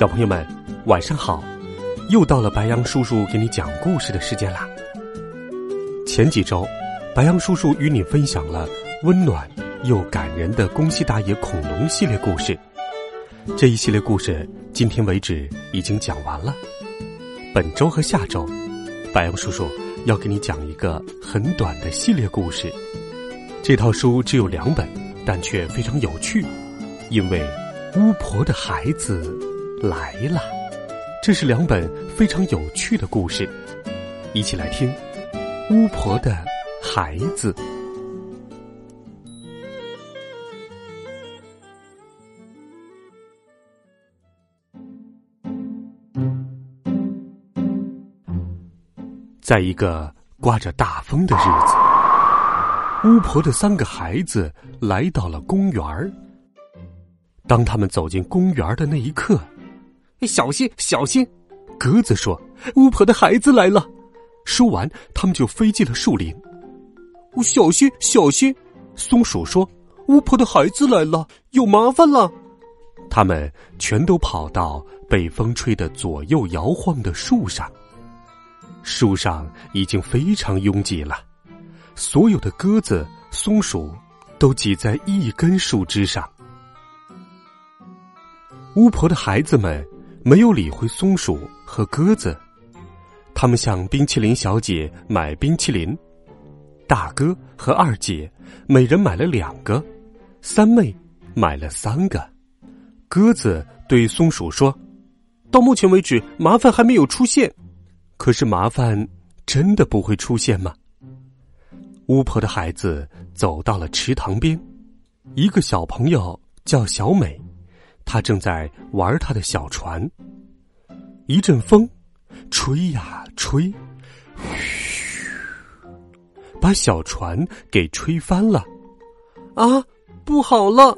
小朋友们，晚上好！又到了白羊叔叔给你讲故事的时间啦。前几周，白羊叔叔与你分享了温暖又感人的宫西达也恐龙系列故事。这一系列故事今天为止已经讲完了。本周和下周，白羊叔叔要给你讲一个很短的系列故事。这套书只有两本，但却非常有趣，因为巫婆的孩子。来了，这是两本非常有趣的故事，一起来听《巫婆的孩子》。在一个刮着大风的日子，巫婆的三个孩子来到了公园儿。当他们走进公园的那一刻，小心，小心！鸽子说：“巫婆的孩子来了。”说完，他们就飞进了树林。小心，小心！松鼠说：“巫婆的孩子来了，有麻烦了。”他们全都跑到被风吹得左右摇晃的树上。树上已经非常拥挤了，所有的鸽子、松鼠都挤在一根树枝上。巫婆的孩子们。没有理会松鼠和鸽子，他们向冰淇淋小姐买冰淇淋。大哥和二姐每人买了两个，三妹买了三个。鸽子对松鼠说：“到目前为止，麻烦还没有出现。可是麻烦真的不会出现吗？”巫婆的孩子走到了池塘边，一个小朋友叫小美。他正在玩他的小船，一阵风，吹呀吹，嘘，把小船给吹翻了。啊，不好了！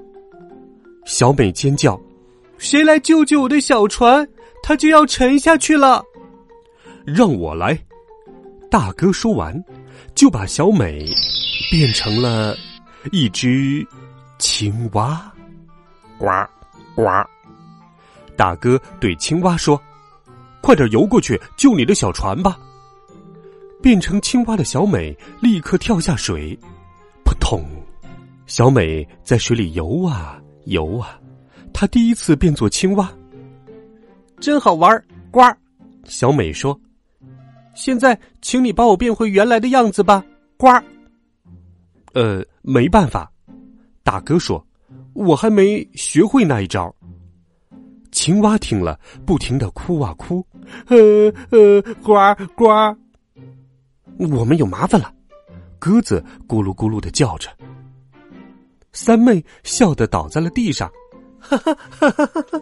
小美尖叫：“谁来救救我的小船？它就要沉下去了！”让我来！大哥说完，就把小美变成了一只青蛙。呱。呱！大哥对青蛙说：“快点游过去救你的小船吧！”变成青蛙的小美立刻跳下水，扑通！小美在水里游啊游啊，她第一次变作青蛙，真好玩！呱！小美说：“现在，请你把我变回原来的样子吧！”呱！呃，没办法，大哥说。我还没学会那一招。青蛙听了，不停的哭啊哭，呃呃，呱呱。我们有麻烦了，鸽子咕噜咕噜的叫着。三妹笑得倒在了地上，哈哈哈哈哈哈。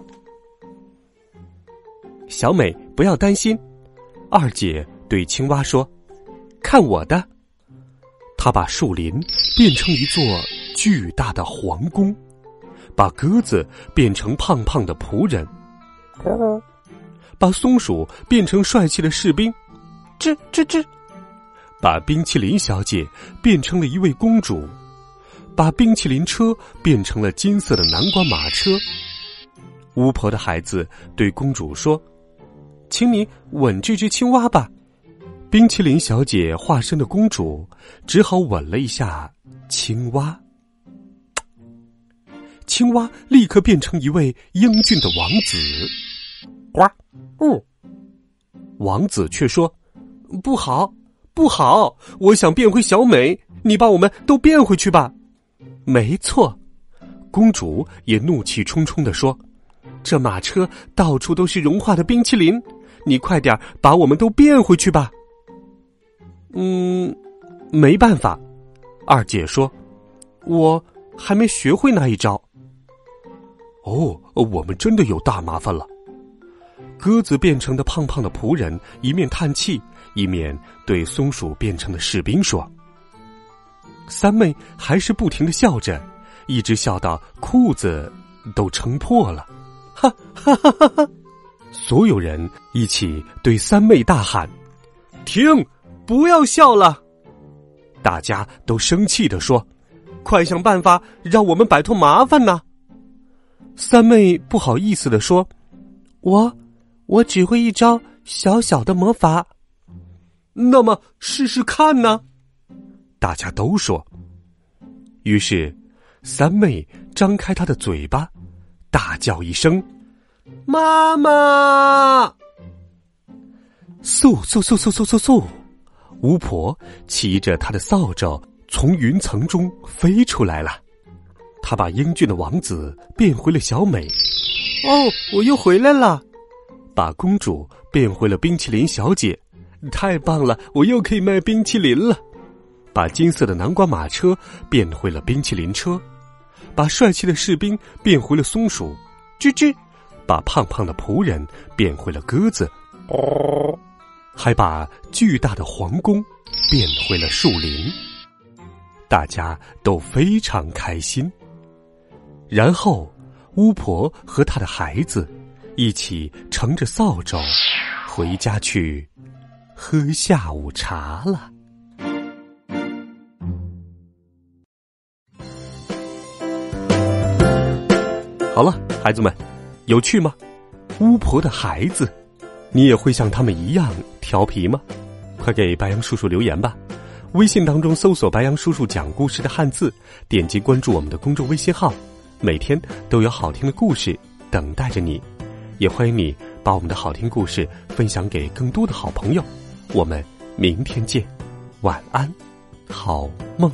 小美不要担心，二姐对青蛙说：“看我的。”她把树林变成一座巨大的皇宫。把鸽子变成胖胖的仆人，把松鼠变成帅气的士兵，吱吱吱，把冰淇淋小姐变成了一位公主，把冰淇淋车变成了金色的南瓜马车。巫婆的孩子对公主说：“请你吻这只青蛙吧。”冰淇淋小姐化身的公主只好吻了一下青蛙。青蛙立刻变成一位英俊的王子，呱，嗯，王子却说：“不好，不好！我想变回小美，你把我们都变回去吧。”没错，公主也怒气冲冲的说：“这马车到处都是融化的冰淇淋，你快点把我们都变回去吧。”嗯，没办法，二姐说：“我。”还没学会那一招。哦，我们真的有大麻烦了。鸽子变成的胖胖的仆人一面叹气，一面对松鼠变成的士兵说：“三妹还是不停的笑着，一直笑到裤子都撑破了。”哈哈哈哈哈！所有人一起对三妹大喊：“停，不要笑了！”大家都生气的说：“快想办法让我们摆脱麻烦呢！”三妹不好意思的说：“我。”我只会一招小小的魔法，那么试试看呢？大家都说。于是，三妹张开她的嘴巴，大叫一声：“妈妈！”嗖嗖嗖嗖嗖嗖嗖，巫婆骑着她的扫帚从云层中飞出来了。她把英俊的王子变回了小美。哦，我又回来了。把公主变回了冰淇淋小姐，太棒了！我又可以卖冰淇淋了。把金色的南瓜马车变回了冰淇淋车，把帅气的士兵变回了松鼠，吱吱。把胖胖的仆人变回了鸽子，哦。还把巨大的皇宫变回了树林。大家都非常开心。然后，巫婆和她的孩子。一起乘着扫帚回家去喝下午茶了。好了，孩子们，有趣吗？巫婆的孩子，你也会像他们一样调皮吗？快给白杨叔叔留言吧！微信当中搜索“白杨叔叔讲故事”的汉字，点击关注我们的公众微信号，每天都有好听的故事等待着你。也欢迎你把我们的好听故事分享给更多的好朋友，我们明天见，晚安，好梦。